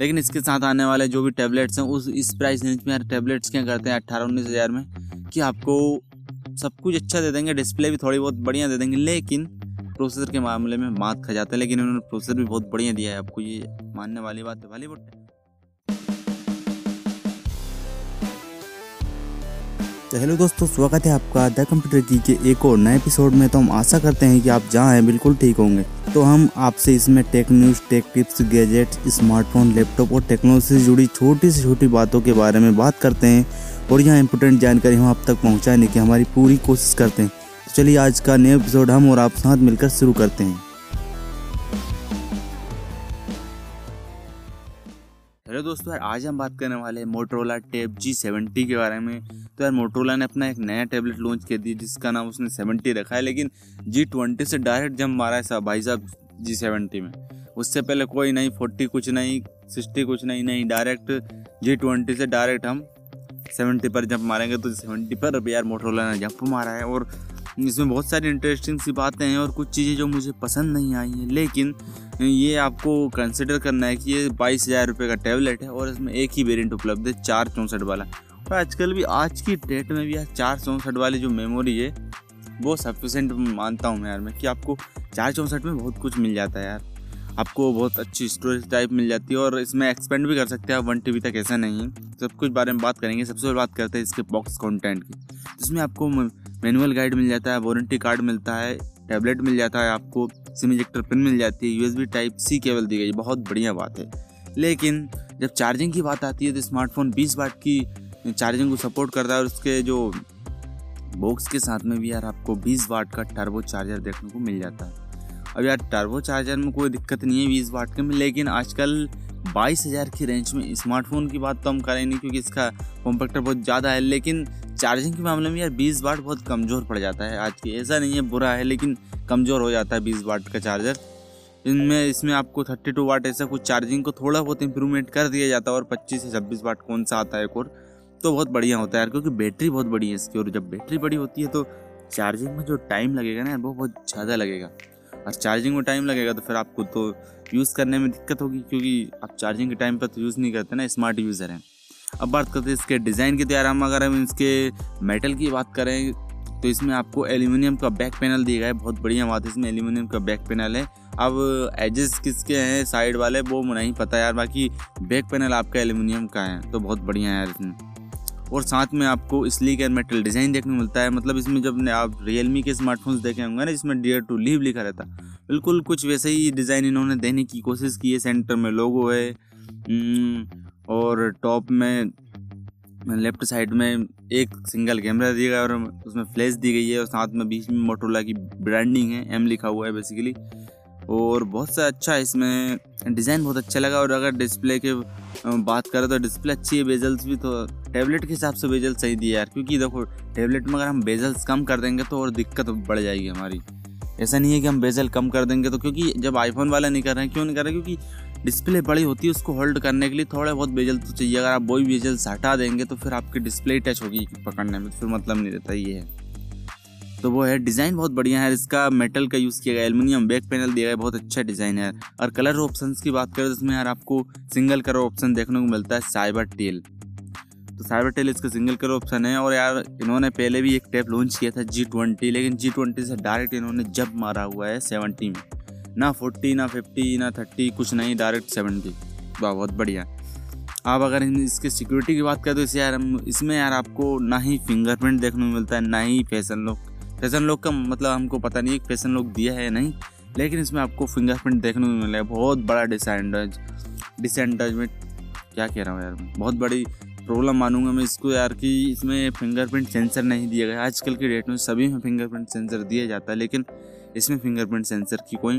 लेकिन इसके साथ आने वाले जो भी टैबलेट्स हैं, उस, इस प्राइस रेंज में यार टैबलेट्स क्या करते हैं अट्ठारह उन्नीस हज़ार में, कि आपको सब कुछ अच्छा दे देंगे डिस्प्ले भी थोड़ी बहुत बढ़िया दे देंगे, लेकिन प्रोसेसर के मामले में मात खा जाता है, लेकिन उन्होंने प्रोसेसर भी बहुत बढ़िया दिया है, आपको ये मानने वाली बात है बॉलीवुड तो हेलो दोस्तों, स्वागत है आपका द कंप्यूटर की के एक और नए एपिसोड में। तो हम आशा करते हैं कि आप जहाँ हैं, बिल्कुल ठीक होंगे। तो हम आपसे इसमें tech news tech tips gadgets smartphone laptop और टेक्नोलॉजी से जुड़ी छोटी से छोटी बातों के बारे में बात करते हैं। और यहाँ इंपोर्टेंट जानकारी हम आप तक पहुँचाने की हमारी पूरी कोशिश करते हैं। तो चलिए आज का नया एपिसोड हम और आप साथ मिलकर शुरू करते हैं। दोस्तों यार, आज हम बात करने वाले हैं मोटरोला टेप जी सेवेंटी के बारे में। तो यार मोटरोला ने अपना एक नया टैबलेट लॉन्च कर दिया जिसका नाम उसने सेवेंटी रखा है, लेकिन जी ट्वेंटी से डायरेक्ट जम मारा है साहब भाई साहब जी सेवेंटी में। उससे पहले कोई नहीं फोर्टी कुछ नहीं सिक्सटी कुछ नहीं नहीं डायरेक्ट जी ट्वेंटी से डायरेक्ट हम सेवेंटी पर जंप मारेंगे तो सेवेंटी पर यार मोटरोला ने जंप मारा है, और इसमें बहुत सारी इंटरेस्टिंग सी बातें हैं और कुछ चीज़ें जो मुझे पसंद नहीं आई हैं। लेकिन, ये आपको कंसिडर करना है कि ये बाईस हज़ार रुपये का टैबलेट है और इसमें एक ही वेरिएंट उपलब्ध है, चार चौंसठ वाला। और आजकल भी, आज की डेट में भी यार चार चौंसठ वाली जो मेमोरी है, वो सफिशेंट मानता हूँ मैं यार मैं कि आपको चार चौंसठ में बहुत कुछ मिल जाता है यार। आपको बहुत अच्छी स्टोरेज टाइप मिल जाती है और इसमें एक्सपेंड भी कर सकते हैं आप वन टी तक ऐसा नहीं है। सब कुछ बारे में बात करेंगे, सबसे पहले बात करते हैं इसके बॉक्स कंटेंट की, जिसमें आपको मैनुअल गाइड मिल जाता है, वारंटी कार्ड मिलता है, टैबलेट मिल जाता है आपको, सिम इजेक्टर, पिन मिल जाती है, यूएसबी टाइप सी केबल दी गई, बहुत बढ़िया बात है। लेकिन जब चार्जिंग की बात आती है तो स्मार्टफ़ोन 20 वाट की चार्जिंग को सपोर्ट करता है और उसके जो बॉक्स के साथ में भी यार आपको 20 वाट का टर्बो चार्जर देखने को मिल जाता है। अब यार टर्बो चार्जर में कोई दिक्कत नहीं है बीस वाट के में, लेकिन आजकल बाईस हज़ार की रेंज में स्मार्टफ़ोन की बात तो हम करें नहीं, क्योंकि इसका कॉम्पैक्टर बहुत ज़्यादा है, लेकिन चार्जिंग के मामले में यार बीस वाट बहुत कमज़ोर पड़ जाता है। आज की ऐसा नहीं है, बुरा है, लेकिन कमज़ोर हो जाता है बीस वाट का चार्जर। इनमें, इसमें आपको थर्टी टू वाट ऐसा कुछ चार्जिंग को थोड़ा बहुत इंप्रूवमेंट कर दिया जाता है और पच्चीस से छब्बीस वाट कौन सा आता है एक और तो बहुत बढ़िया होता है यार, क्योंकि बैटरी बहुत बड़ी है इसकी और जब बैटरी बड़ी होती है तो चार्जिंग में जो टाइम लगेगा ना वो बहुत ज़्यादा लगेगा। और चार्जिंग में टाइम लगेगा तो फिर आपको तो यूज़ करने में दिक्कत होगी, क्योंकि आप चार्जिंग के टाइम पर तो यूज़ नहीं करते ना स्मार्ट यूज़र हैं। अब बात करते हैं इसके डिज़ाइन की तो यार हम अगर हम इसके मेटल की बात करें तो इसमें आपको एल्यूमिनियम का बैक पैनल दिया गया है बहुत बढ़िया बात है इसमें एल्यूमिनियम का बैक पैनल है। अब एजेस किसके हैं साइड वाले वो नहीं पता यार बाकी बैक पैनल आपका एल्यूमिनियम का है तो बहुत बढ़िया है यार इसमें। और साथ में आपको स्लीक एंड मेटल डिज़ाइन देखने को मिलता है मतलब इसमें जब आप रियलमी के स्मार्टफोन्स देखे होंगे ना जिसमें डियर टू लीव लिखा रहता बिल्कुल कुछ वैसे ही डिज़ाइन इन्होंने देने की कोशिश की है सेंटर में लोगो है हम्म, और टॉप में, लेफ़्ट साइड में एक सिंगल कैमरा दिया गया और उसमें फ्लैश दी गई है और साथ में बीच में मोटोला की ब्रांडिंग है एम लिखा हुआ है बेसिकली और बहुत सा अच्छा इसमें डिज़ाइन बहुत अच्छा लगा और अगर डिस्प्ले के बात करें तो डिस्प्ले अच्छी है बेजल्स भी तो टैबलेट के हिसाब से बेजल्स सही दिया यार, क्योंकि देखो टैबलेट में अगर हम बेजल्स कम कर देंगे तो और दिक्कत बढ़ जाएगी हमारी। ऐसा नहीं है कि हम बेजल कम कर देंगे तो क्योंकि जब आईफोन वाला नहीं कर रहे हैं, क्यों नहीं कर रहे क्योंकि डिस्प्ले बड़ी होती है, उसको होल्ड करने के लिए थोड़े बहुत बेजल तो चाहिए। अगर आप वही बेजल्स हटा देंगे तो फिर आपकी डिस्प्ले टच होगी पकड़ने में तो फिर मतलब नहीं रहता, ये है। तो वो है डिज़ाइन बहुत बढ़िया है, इसका मेटल का यूज़ किया गया एलुमिनियम बैक पैनल दिया गया, बहुत अच्छा डिज़ाइन है। और कलर ऑप्शन की बात करें तो इसमें यार आपको सिंगल कलर ऑप्शन देखने को मिलता है साइबर टेल तो साइबर टेल इसका सिंगल कलर ऑप्शन है, और यार इन्होंने पहले भी एक टैप लॉन्च किया था जी ट्वेंटी लेकिन जी ट्वेंटी से डायरेक्ट इन्होंने जब मारा हुआ है सेवनटी में। ना फोर्टी, ना फिफ्टी, ना थर्टी, कुछ नहीं, डायरेक्ट सेवेंटी। वाह, बहुत बढ़िया। आप अगर इसके सिक्योरिटी की बात करें तो इसे यार इसमें यार आपको ना ही फिंगरप्रिंट देखने को मिलता है, ना ही फ़ैशन लुक। फ़ैशन लॉक का मतलब हमको पता नहीं है फ़ैशन लॉक दिया है नहीं, लेकिन इसमें आपको फिंगरप्रिंट देखने को मिला है बहुत बड़ा डिसएंडज में क्या कह रहा हूँ यार बहुत बड़ी प्रॉब्लम मानूँगा मैं इसको यार कि इसमें फिंगरप्रिंट सेंसर नहीं दिया गया। आजकल के डेट में सभी में फिंगरप्रिंट सेंसर दिया जाता है, लेकिन इसमें फिंगरप्रिंट सेंसर की कोई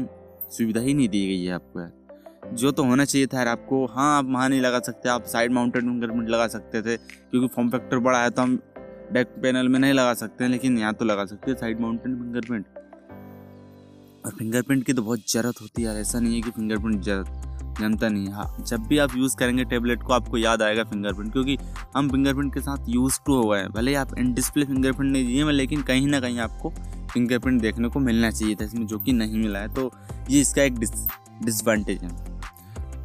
सुविधा ही नहीं दी गई है आपको यार। जो तो होना चाहिए था यार, आपको हाँ आप वहाँ नहीं लगा सकते, आप साइड माउंटेड फिंगरप्रिंट लगा सकते थे, क्योंकि फॉर्म फैक्टर बड़ा है तो हम बैक पैनल में नहीं लगा सकते हैं, लेकिन यहाँ तो लगा सकते हैं साइड माउंटेन फिंगरप्रिंट और फिंगरप्रिंट की तो बहुत ज़रूरत होती है यार, ऐसा नहीं है कि फिंगरप्रिंट ज़रूरत, जानता नहीं हाँ। जब भी आप यूज़ करेंगे टेबलेट को, आपको याद आएगा फिंगरप्रिंट क्योंकि हम फिंगरप्रिंट के साथ यूज़ टू हो गए हैं। भले आप इन डिस्प्ले फिंगरप्रिंट नहीं दिए लेकिन कहीं ना कहीं आपको फिंगरप्रिंट देखने को मिलना चाहिए था इसमें, जो कि नहीं मिला है। तो ये इसका एक डिस डिसवांटेज है।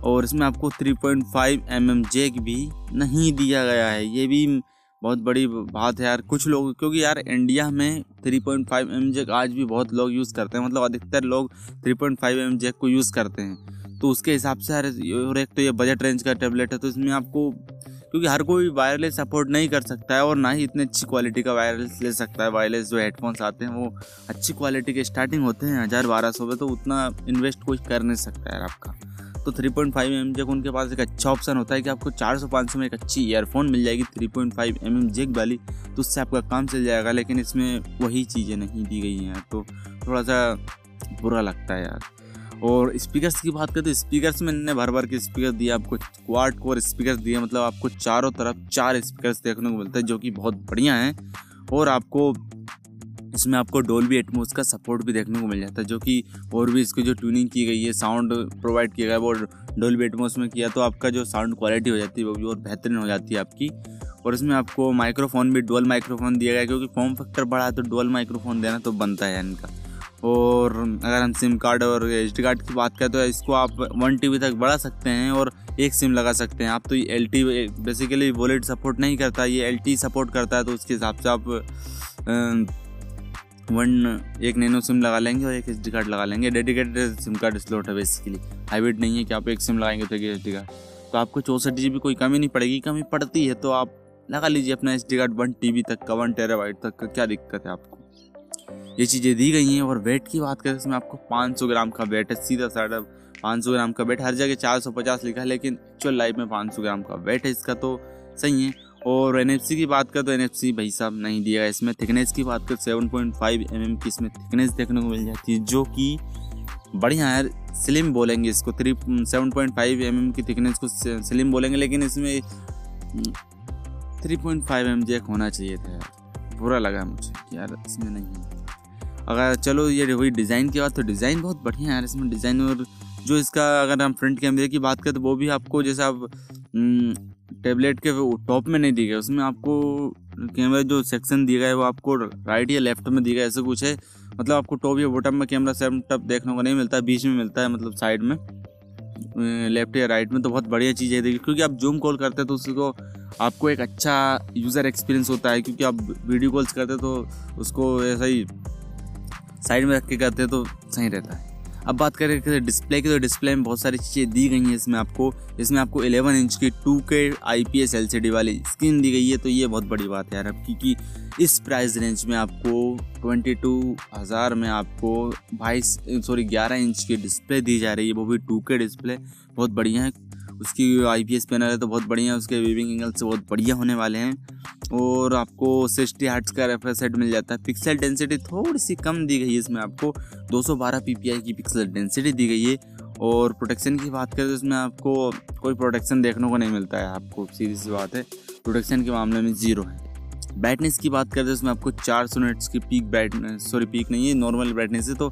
और इसमें आपको 3.5 पॉइंट mm जैक भी नहीं दिया गया है। ये भी बहुत बड़ी बात है यार, कुछ लोग, क्योंकि यार इंडिया में 3.5 पॉइंट mm जैक आज भी बहुत लोग यूज़ करते हैं। मतलब अधिकतर लोग 3.5 पॉइंट mm जैक को यूज़ करते हैं। तो उसके हिसाब से यार, और एक तो ये बजट रेंज का टेबलेट है तो इसमें आपको क्योंकि हर कोई वायरलेस सपोर्ट नहीं कर सकता है और ना ही इतनी अच्छी क्वालिटी का वायरलेस ले सकता है। वायरलेस जो हेडफोन्स आते हैं, वो अच्छी क्वालिटी के स्टार्टिंग होते हैं हज़ार बारह सौ में तो उतना इन्वेस्ट कोई कर नहीं सकता है आपका। तो 3.5 पॉइंट फाइव एम जैक उनके पास एक अच्छा ऑप्शन होता है कि आपको चार सौ पाँच सौ में एक अच्छी ईयरफोन मिल जाएगी। 3.5 point five M M jack वाली तो उससे आपका काम चल जाएगा, लेकिन इसमें वही चीज़ें नहीं दी गई हैं। तो थोड़ा सा बुरा लगता है यार। और स्पीकर्स की बात करें तो स्पीकर्स में इन्होंने भर भर के स्पीकर दिए, आपको क्वाड कोर स्पीकर दिए मतलब आपको चारों तरफ़ चार स्पीकर्स देखने को मिलते हैं, जो कि बहुत बढ़िया हैं। और आपको इसमें आपको डोलबी एटमोस का सपोर्ट भी देखने को मिल जाता है, जो कि और भी इसकी जो ट्यूनिंग की गई है साउंड प्रोवाइड किया गया है वो डोलबी एटमोस में किया तो आपका जो साउंड क्वालिटी हो जाती है, वो भी और बेहतरीन हो जाती है आपकी। और इसमें आपको माइक्रोफोन भी डोल माइक्रोफोन दिया गया क्योंकि फॉर्म फैक्टर बढ़ा है तो डोल माइक्रोफोन देना तो बनता है इनका। और अगर हम सिम कार्ड और एच डी कार्ड की बात करें तो इसको आप वन टी तक बढ़ा सकते हैं और एक सिम लगा सकते हैं। आप तो L T basically VoLTE support नहीं करता, ये एल टी सपोर्ट करता है तो उसके हिसाब से आप वन, एक नैनो सिम लगा लेंगे और एक एच डी कार्ड लगा लेंगे। डेडिकेटेड सिम कार्ड स्लॉट है बेसिकली हाइब्रिड नहीं है कि आप एक सिम लगाएँगे तो एक एच डी कार्ड। तो आपको चौंसठ जी बी कोई कमी नहीं पड़ेगी। कमी पड़ती है तो आप लगा लीजिए अपना H D card one T B तक का, वन टेराबाइट तक का। क्या दिक्कत है आपको? ये चीज़ें दी गई हैं और वेट की बात करें, इसमें आपको 500 ग्राम का वेट है, सीधा साढ़ा 500 ग्राम का वेट, हर जगह 450 लिखा है, लेकिन एक्चुअल लाइफ में 500 ग्राम का वेट है इसका तो सही है। और एनएफसी की बात करें तो एनएफसी भाई साहब नहीं दिया इसमें थिकनेस की बात करें सेवन पॉइंट एम की इसमें थिकनेस देखने को मिल जाती है, जो कि बढ़िया है स्लिम बोलेंगे इसको three seven point five M की थिकनेस को स्लिम बोलेंगे, लेकिन इसमें three point five M jack होना चाहिए था यार, बुरा लगा मुझे यार इसमें नहीं अगर चलो ये हुई डिज़ाइन की बात तो डिज़ाइन बहुत बढ़िया है यार इसमें डिज़ाइन और जो इसका अगर हम फ्रंट कैमरे की बात करें तो वो भी आपको जैसे आप टेबलेट के टॉप में नहीं दी गया उसमें आपको कैमरा जो सेक्शन दिया गया है, वो आपको राइट या लेफ़्ट में दिया गया ऐसा कुछ है। मतलब आपको टॉप या बॉटम में कैमरा सेटअप देखने को नहीं मिलता है बीच में मिलता है मतलब साइड में। लेफ़्ट या राइट में तो बहुत बढ़िया चीज़ है देखिए, क्योंकि आप जूम कॉल करते हैं तो उसको आपको एक अच्छा यूज़र एक्सपीरियंस होता है, क्योंकि आप वीडियो कॉल्स करते हैं तो उसको ऐसा ही साइड में रख के करते हैं तो सही रहता है। अब बात करें डिस्प्ले की तो डिस्प्ले में बहुत सारी चीज़ें दी गई हैं इसमें आपको इसमें आपको 11 इंच की 2K IPS LCD वाली स्क्रीन दी गई है तो ये बहुत बड़ी बात है यार। अब क्योंकि इस प्राइस रेंज में आपको ट्वेंटी टू हज़ार में आपको बाईस सॉरी ग्यारह इंच की डिस्प्ले दी जा रही है, वो भी टू के डिस्प्ले बहुत बढ़िया है। उसकी आई पी एस पैनल है तो बहुत बढ़िया है, उसके वीविंग एंगल्स बहुत बढ़िया होने वाले हैं। और आपको सिक्सटी हर्ट्स का रेफरेंस सेट मिल जाता है। पिक्सल डेंसिटी थोड़ी सी कम दी गई है इसमें आपको। 212 आई की पिक्सल डेंसिटी दी गई है। और प्रोटेक्शन की बात करें तो इसमें आपको कोई प्रोटेक्शन देखने को नहीं मिलता है। आपको सीधी सी बात है प्रोटेक्शन के मामले में ज़ीरो है। ब्राइटनेस की बात करते हैं उसमें आपको चार सौ नेट्स की पीक ब्राइटनेस सॉरी पीक नहीं है नॉर्मल ब्राइटनेस है तो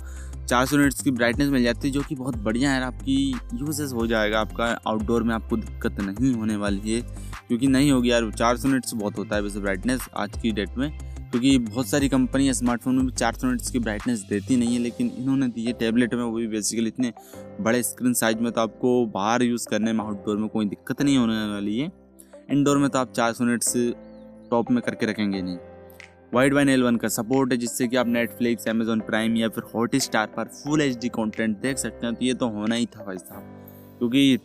चार सौ यूनिट्स की ब्राइटनेस मिल जाती है, जो कि बहुत बढ़िया है आपकी यूजेस हो जाएगा, आपका आउटडोर में आपको दिक्कत नहीं होने वाली है, क्योंकि नहीं होगी यार, चार सौ यूनिट्स बहुत होता है वैसे ब्राइटनेस आज की डेट में, क्योंकि बहुत सारी कंपनियाँ स्मार्टफ़ोन में भी चार सौ यूनिट्स की ब्राइटनेस देती नहीं है, लेकिन इन्होंने दी है टैबलेट में, वो भी बेसिकली इतने बड़े स्क्रीन साइज़ में तो आपको बाहर यूज़ करने में आउटडोर में कोई दिक्कत नहीं होने वाली है इनडोर में तो आप चार सौ यूनिट्स टॉप में करके रखेंगे नहीं। वाइड वाइन एल वन का सपोर्ट है, जिससे कि आप नेटफ्लिक्स अमेजोन प्राइम या फिर हॉट स्टार पर फुल एच डी कॉन्टेंट देख सकते हैं। तो ये तो होना ही था भाई साहब, क्योंकि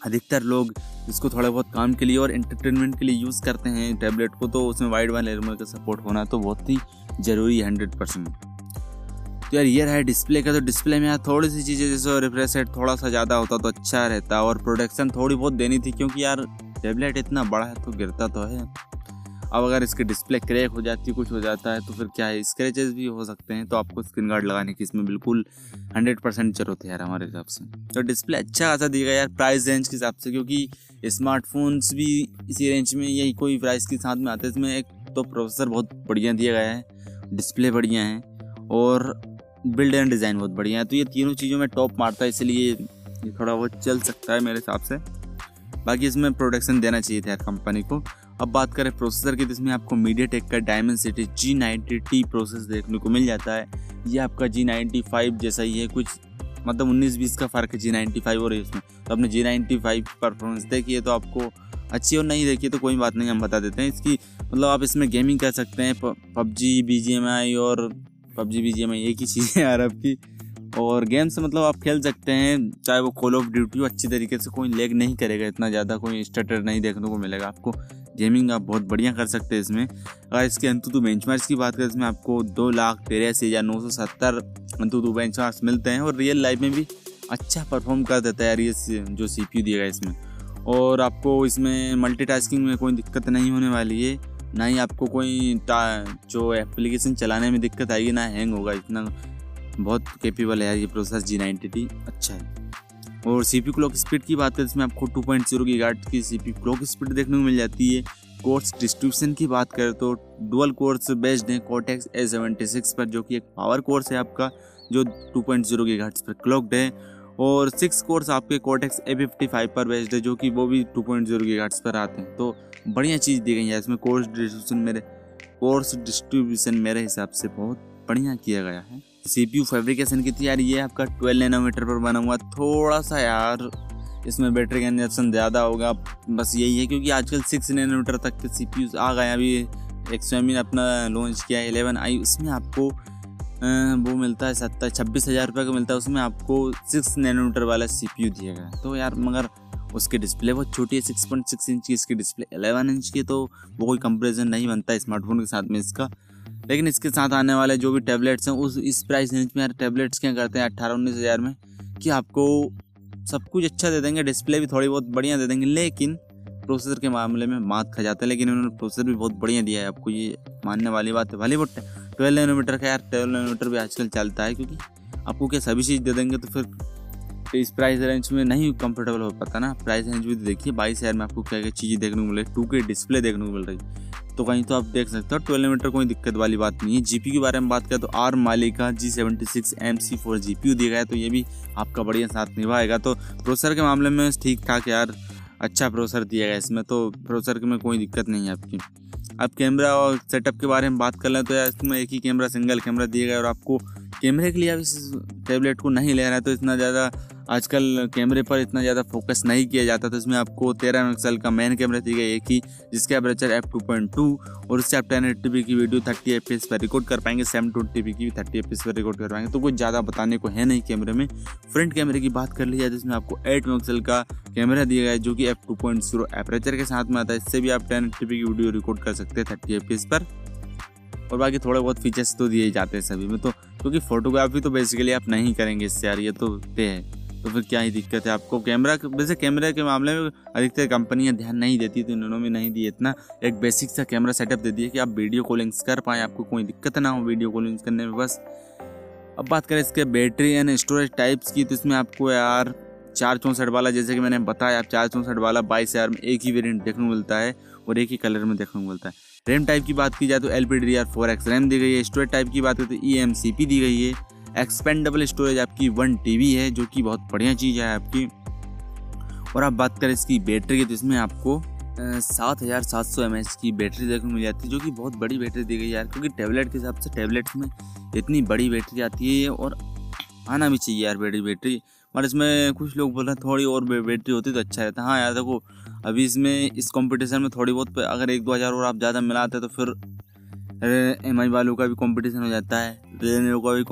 अधिकतर लोग इसको थोड़ा बहुत काम के लिए और एंटरटेनमेंट के लिए यूज़ करते हैं टैबलेट को तो उसमें वाइड वाइन एल का सपोर्ट होना तो बहुत ही ज़रूरी है हंड्रेड परसेंट तो यार, ये रहा है डिस्प्ले का तो डिस्प्ले में यार थोड़ी सी चीज़ें, जैसे रिफ्रेश रेट थोड़ा सा ज़्यादा होता तो अच्छा रहता और प्रोडक्शन थोड़ी बहुत देनी थी, क्योंकि यार टैबलेट इतना बड़ा है तो गिरता तो है। अब अगर इसकी डिस्प्ले क्रैक हो जाती है कुछ हो जाता है तो फिर क्या है? स्क्रेचेस भी हो सकते हैं तो आपको स्क्रीन गार्ड लगाने की इसमें बिल्कुल हंड्रेड परसेंट ज़रूरत है यार हमारे हिसाब से। तो डिस्प्ले अच्छा खासा दिया गया यार प्राइस रेंज के हिसाब से, क्योंकि स्मार्टफोन्स भी इसी रेंज में, यही कोई प्राइस के साथ में आते हैं, इसमें एक तो प्रोसेसर बहुत बढ़िया दिया गया है डिस्प्ले बढ़िया है, और बिल्ड एंड डिज़ाइन बहुत बढ़िया है। तो ये तीनों चीज़ों में टॉप मारता है, इसलिए ये थोड़ा बहुत चल सकता है मेरे हिसाब से। बाकी इसमें प्रोडक्शन देना चाहिए था यार कंपनी को। अब बात करें प्रोसेसर की तो इसमें आपको मीडिया टेक का Dimensity G ninety T process देखने को मिल जाता है। ये आपका जी नाइन्टी फाइव जैसा ही है, कुछ मतलब उन्नीस बीस का फ़र्क है जी नाइन्टी फाइव और इसमें तो आपने जी नाइन्टी फाइव परफॉर्मेंस देखी है तो आपको अच्छी और नहीं देखी तो कोई बात नहीं, हम बता देते हैं। इसकी मतलब आप इसमें गेमिंग कर सकते हैं PUBG B G M I और PUBG B G M I एक ही चीज़ है यार आपकी। और गेम्स मतलब आप खेल सकते हैं, चाहे वो कॉल ऑफ़ ड्यूटी हो, अच्छी तरीके से कोई लेग नहीं करेगा, इतना ज़्यादा कोई स्टटर नहीं देखने को मिलेगा आपको। गेमिंग आप बहुत बढ़िया कर सकते हैं इसमें। अगर इसके अंतु तो बेंच की बात करें, इसमें आपको दो लाख तिरासी हज़ार नौ सौ सत्तर अंतु तो बेंच मिलते हैं और रियल लाइफ में भी अच्छा परफॉर्म कर देता है यार ये जो सी पी यू दिएगा इसमें। और आपको इसमें मल्टीटास्किंग में कोई दिक्कत नहीं होने वाली है। ना ही आपको कोई जो एप्लीकेशन चलाने में दिक्कत आएगी, ना हैंग होगा। इतना बहुत केपेबल है यार ये प्रोसेसर जी नाइन्टी अच्छा है। और सी पी क्लॉक स्पीड की बात करें, इसमें आपको टू पॉइंट ज़ीरो की गार्ड की सी पी क्लॉक स्पीड देखने को मिल जाती है। कोर्स डिस्ट्रीब्यूशन की बात करें तो डुअल कोर्स बेस्ड है कोटेक्स ए सेवेंटी सिक्स पर, जो कि एक पावर कोर्स है आपका, जो टू पॉइंट ज़ीरो की घाट पर क्लॉक्ड है। और सिक्स कोर्स आपके कोटेक्स ए फिफ्टी फाइव पर बेस्ड है, जो कि वो भी टू पॉइंट ज़ीरो की घाट्स पर आते हैं। तो बढ़िया चीज़ दी गई है, इसमें कोर्स डिस्ट्रीब्यूशन मेरे कोर्स डिस्ट्रीब्यूशन मेरे हिसाब से बहुत बढ़िया किया गया है। सी पी यू फेब्रिकेशन की थी यार ये आपका ट्वेल्व नैनोमीटर पर बना हुआ। थोड़ा सा यार, इसमें बैटरी कंजप्शन ज़्यादा होगा। बस यही है, क्योंकि आजकल सिक्स नैनोमीटर तक के सी पी यू आ गए अभी एक एक्सएम ने अपना लॉन्च किया है, इलेवन आई। उसमें आपको वो मिलता है सत्तर, छब्बीस हज़ार रुपये का मिलता है। उसमें आपको सिक्स नैनोमीटर वाला सी पी यू दिया गया तो यार, मगर उसकी डिस्प्ले बहुत छोटी है, सिक्स पॉइंट सिक्स इंच की। इसकी डिस्प्ले एलेवन इंच की तो वो कोई कंपेरिजन नहीं बनता स्मार्टफ़ोन के साथ में इसका। लेकिन इसके साथ आने वाले जो भी टैबलेट्स हैं, उस, इस प्राइस रेंज में यार टैबलेट्स क्या करते हैं, अट्ठारह, उन्नीस हज़ार में, कि आपको सब कुछ अच्छा दे देंगे डिस्प्ले भी थोड़ी बहुत बढ़िया दे देंगे, लेकिन प्रोसेसर के मामले में मात खा जाता है, लेकिन उन्होंने प्रोसेसर भी बहुत बढ़िया दिया है। आपको ये मानने वाली बात है। भले वो ट्वेल्व नैनोमीटर का यार ट्वेल्व नैनोमीटर भी आजकल चलता है, क्योंकि आपको क्या सभी चीज़ दे देंगे तो फिर इस प्राइस रेंज में नहीं कंफर्टेबल हो पाता ना। प्राइस रेंज भी देखिए, बाईस हज़ार में आपको क्या क्या चीज़ें देखने को मिल रही, टू के डिस्प्ले देखने को मिल रही। तो कहीं तो आप देख सकते हो ट्वेल्व मीटर कोई दिक्कत वाली बात नहीं है। जीपी के बारे में बात करें तो Arm Mali G seventy six M C four G P U दिया गया तो ये भी आपका बढ़िया साथ निभाएगा। तो प्रोसेसर के मामले में ठीक ठाक यार अच्छा प्रोसेसर दिया गया इसमें तो प्रोसेसर में कोई दिक्कत नहीं है आपकी। अब कैमरा और सेटअप के बारे में बात कर लें तो यार इसमें एक ही कैमरा सिंगल कैमरा दिया गया और आपको कैमरे के लिए अब इस टैबलेट को नहीं ले रहे है तो इतना ज़्यादा आजकल कैमरे पर इतना ज़्यादा फोकस नहीं किया जाता तो इसमें आपको तेरह मेगापिक्सल का मेन कैमरा दी गई एक ही जिसके aperture f two point two और उससे आप टेन एट की वीडियो थर्टी एफ़ पी पर रिकॉर्ड कर पाएँगे सेवन ट्वेंटी की भी थर्टी एफ़ पी पर रिकॉर्ड कर पाएँगे। तो कुछ ज़्यादा बताने को है नहीं कैमरे में। फ्रंट कैमरे की बात कर ली जाए, जिसमें आपको एट मेगापिक्सल का कैमरा दिया गया है, जो कि f two point zero aperture के साथ में आता है। इससे भी आप टेन एट की वीडियो रिकॉर्ड कर सकते हैं थर्टी एफ़ पी पर। और बाकी थोड़े बहुत फीचर्स तो दिए जाते हैं सभी में। तो क्योंकि फोटोग्राफी तो बेसिकली आप नहीं करेंगे इससे यार, ये तो पे है। तो फिर क्या ही दिक्कत है? आपको कैमरा वैसे कैमरे के मामले में अधिकतर कंपनियाँ ध्यान नहीं देती तो इन्होंने भी नहीं दी इतना एक बेसिक सा कैमरा सेटअप दे दिया कि आप वीडियो कॉलिंग्स कर पाएँ, आपको कोई दिक्कत ना हो वीडियो कॉलिंग्स करने में बस। अब बात करें इसके बैटरी एंड स्टोरेज टाइप्स की तो इसमें आपको यार चार चौंसठ वाला, जैसे कि मैंने बताया, आप चार चौंसठ वाला बाईस हज़ार में एक ही वेरियंट देखने को मिलता है और एक ही कलर में देखने को मिलता है। रैम टाइप की बात की जाए तो L P D R four X RAM दी गई है स्टोरेज टाइप की बात करें तो ई एम सी पी दी गई है। एक्सपेंडेबल स्टोरेज आपकी वन टी है, जो कि बहुत बढ़िया चीज़ है आपकी। और आप बात करें इसकी बैटरी की तो इसमें आपको सात हज़ार सात सौ एम एच की बैटरी देखने मिल जाती है, जो कि बहुत बड़ी बैटरी दी गई यार, क्योंकि टैबलेट के हिसाब से टैबलेट्स में इतनी बड़ी बैटरी आती है और आना भी चाहिए यार बैटरी बैटरी। और इसमें कुछ लोग बोल रहे हैं, थोड़ी और बैटरी होती तो अच्छा रहता। हाँ यार, देखो, अभी इसमें, इस कंपटीशन में थोड़ी बहुत, अगर एक दो हज़ार और आप ज़्यादा मिलाते तो फिर एम आई वालों का भी कंपटीशन हो जाता है रेनो का भी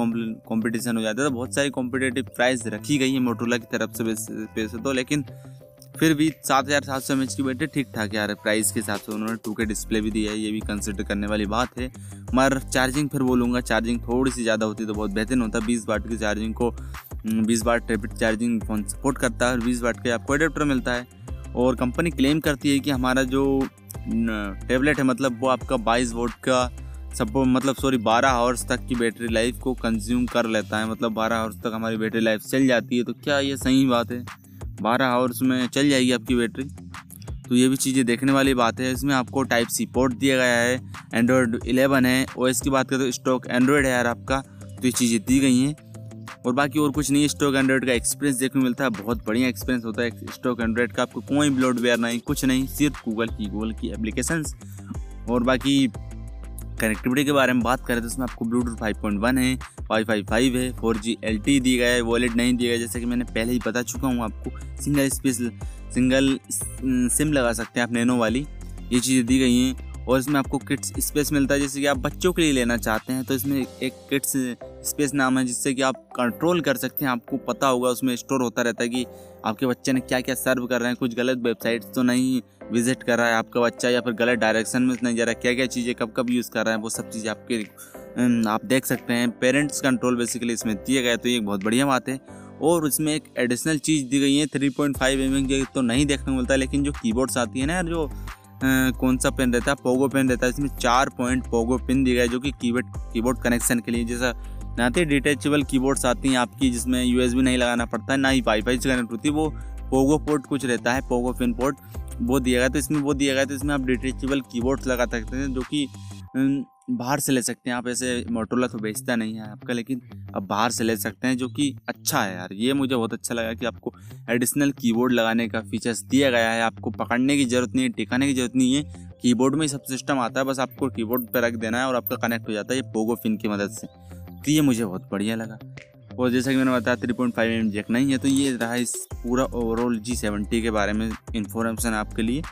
कंपटीशन हो जाता है तो बहुत सारी कॉम्पिटेटिव प्राइस रखी गई है मोटोला की तरफ़ से पैसे तो लेकिन फिर भी सात हज़ार सात सौ एम की बैटरी ठीक ठाक यार प्राइस के हिसाब से उन्होंने टू के डिस्प्ले भी दिया है, ये भी कंसिडर करने वाली बात है। मगर चार्जिंग फिर बोलूँगा चार्जिंग थोड़ी सी ज़्यादा होती तो बहुत बेहतरीन होता बीस वाट की चार्जिंग को बीस watt rapid charging phone support करता है और बीस वाट का आपको अडेप्टर मिलता है। और कंपनी क्लेम करती है कि हमारा जो टेबलेट है मतलब वो आपका बाईस वोट का सब मतलब सॉरी बारह आवर्स तक की बैटरी लाइफ को कंज्यूम कर लेता है। मतलब बारह आवर्स तक हमारी बैटरी लाइफ चल जाती है तो क्या ये सही बात है? बारह आवर्स में चल जाएगी आपकी बैटरी तो ये भी चीज़ें देखने वाली बात है। इसमें आपको टाइप सी पोर्ट दिया गया है एंड्रॉयड 11 है। ओ की बात करें तो स्टॉक एंड्रॉयड है यार आपका तो ये चीज़ें दी गई हैं। और बाकी और कुछ नहीं स्टॉक एंड्रॉइड का एक्सपीरियंस देखने को मिलता है। बहुत बढ़िया एक्सपीरियंस होता है। स्टॉक एंड्रॉइड का आपको कोई ब्लोडवेयर नहीं, कुछ नहीं, सिर्फ़ गूगल की गूगल की एप्लीकेशन और बाकी कनेक्टिविटी के बारे में बात करें तो उसमें आपको ब्लूटूथ 5.1 है वाई फाई फाइव है फोर जी एल टी दी गया है वॉलेट नहीं दिया गया। जैसे कि मैंने पहले ही बता चुका हूँ आपको सिंगल स्पेस सिंगल सिम लगा सकते हैं आप नैनो वाली। ये चीज़ें दी गई हैं। और इसमें आपको किट्स स्पेस मिलता है, जैसे कि आप बच्चों के लिए लेना चाहते हैं तो इसमें एक किट्स स्पेस नाम है, जिससे कि आप कंट्रोल कर सकते हैं। आपको पता होगा, उसमें स्टोर होता रहता है कि आपके बच्चे ने क्या क्या सर्व कर रहे हैं, कुछ गलत वेबसाइट्स तो नहीं विज़िट कर रहा है आपका बच्चा, या फिर गलत डायरेक्शन में नहीं जा रहा है क्या क्या चीज़ें कब कब यूज़ कर रहा है, वो सब चीज़ें आपके आप देख सकते हैं। पेरेंट्स कंट्रोल बेसिकली इसमें दिया गया तो ये बहुत बढ़िया बात है। और उसमें एक एडिशनल चीज़ दी गई है, थ्री पॉइंट फाइव एम तो नहीं देखने को मिलता, लेकिन जो कीबोर्ड्स आती है ना, जो कौन सा पेन रहता है? पोगो पेन रहता है इसमें चार पॉइंट पोगो पिन दिया गया जो कि कीबोर्ड कीबोर्ड कनेक्शन के लिए जैसा ना तो डिटेचेबल कीबोर्ड्स आती हैं आपकी, जिसमें यूएसबी नहीं लगाना पड़ता है, ना ही वाईफाई से कनेक्ट होती है, वो पोगो पोर्ट कुछ रहता है पोगो पिन पोर्ट वो दिया गया तो इसमें, वो दिया गया तो इसमें आप डिटेचेबल कीबोर्ड्स लगा सकते हैं, जो कि बाहर से ले सकते हैं। आप ऐसे मोटोला तो बेचता नहीं है आपका, लेकिन अब बाहर से ले सकते हैं, जो कि अच्छा है यार। ये मुझे बहुत अच्छा लगा कि आपको एडिशनल कीबोर्ड लगाने का फीचर्स दिया गया है। आपको पकड़ने की ज़रूरत नहीं है, टिकाने की ज़रूरत नहीं है। कीबोर्ड में ही सब सिस्टम आता है, बस आपको कीबोर्ड पर रख देना है और आपका कनेक्ट हो जाता है ये पोगो फिन की मदद से। तो ये मुझे बहुत बढ़िया लगा। और जैसा कि मैंने बताया three point five M jack नहीं है तो ये रहा इस पूरा ओवरऑल जी सेवेंटी के बारे में इन्फॉर्मेशन आपके लिए।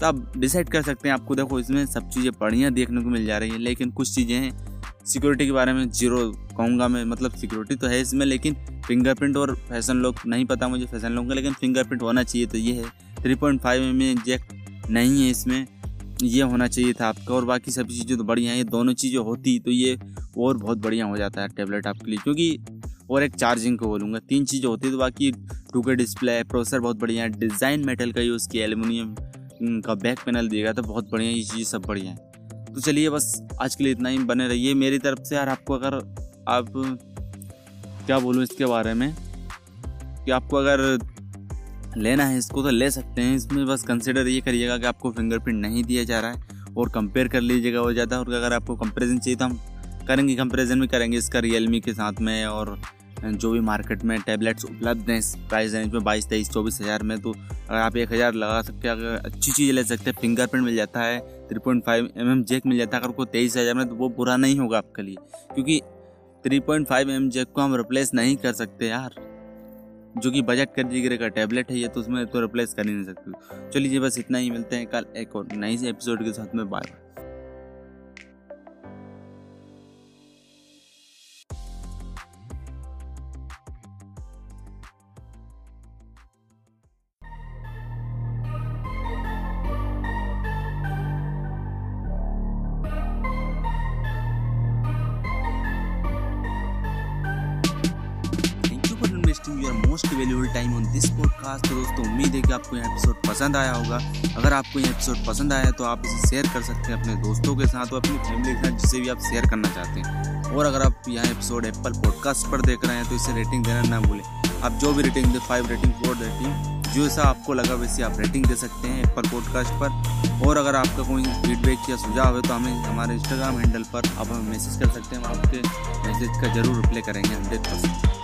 तो आप डिसाइड कर सकते हैं, आपको देखो इसमें सब चीज़ें बढ़िया देखने को मिल जा रही है, लेकिन कुछ चीज़ें हैं सिक्योरिटी के बारे में ज़ीरो कहूँगा मैं मतलब सिक्योरिटी तो है इसमें, लेकिन फिंगरप्रिंट और फ़ैशन लोग नहीं पता मुझे फ़ैशन लोग का लेकिन फिंगरप्रिंट होना चाहिए तो ये है। Three point five M jack नहीं है इसमें। ये होना चाहिए था आपका और बाकी सभी चीज़ें तो बढ़िया हैं। ये दोनों चीज़ें होती तो ये और बहुत बढ़िया हो जाता है टैबलेट आपके लिए। क्योंकि और एक चार्जिंग को बोलूँगा, तीन चीज़ें होती है तो बाकी टू के डिस्प्ले प्रोसेसर बहुत बढ़िया है। डिज़ाइन मेटल का यूज़ किया एल्यूमिनियम का बैक पैनल दिया गया था बहुत बढ़िया ये चीज़ सब बढ़िया है। तो चलिए बस आज के लिए इतना ही, बने रहिए मेरी तरफ़ से। यार आपको अगर आप, क्या बोलूँ इसके बारे में, कि आपको अगर लेना है, इसको तो ले सकते हैं। इसमें बस कंसिडर ये करिएगा कि आपको फिंगरप्रिंट नहीं दिया जा रहा है और कंपेयर कर लीजिएगा जाता है और अगर आपको कंपेरिजन चाहिए तो हम करेंगे कंपेरिजन भी करेंगे इसका रियलमी के साथ में और जो भी मार्केट में टैबलेट्स उपलब्ध हैं, इस प्राइस रेंज में बाईस, तेईस, चौबीस हज़ार में तो अगर आप एक हज़ार लगा सकते हैं, अगर अच्छी चीज़ ले सकते हैं फिंगरप्रिंट मिल जाता है three point five M M jack मिल जाता है, अगर कोई तेईस हज़ार में तो वो बुरा नहीं होगा आपके लिए। क्योंकि three point five M jack को हम रिप्लेस नहीं कर सकते यार। जो कि बजट कैटेगरी का टैबलेट है, ये तो उसमें तो रिप्लेस कर ही नहीं सकती। चलिए बस इतना ही, मिलते हैं कल एक और नई एपिसोड के साथ में। बाय बाय पसंद आया होगा। अगर आपको यह एपिसोड पसंद आया तो आप इसे शेयर कर सकते हैं अपने दोस्तों के साथ और अपनी फैमिली के साथ जिसे भी आप शेयर करना चाहते हैं। और अगर आप यह एपिसोड एप्पल पॉडकास्ट पर देख रहे हैं तो इसे रेटिंग देना ना भूलें। आप जो भी रेटिंग दें फाइव रेटिंग फोर रेटिंग जो ऐसा आपको लगा, वैसे आप रेटिंग दे सकते हैं एप्पल पॉडकास्ट पर। और अगर आपका कोई फीडबैक या सुझाव है तो हमें हमारे इंस्टाग्राम हैंडल पर आप हमें मैसेज कर सकते हैं। हम आपके मैसेज का ज़रूर रिप्लाई करेंगे। Hundred percent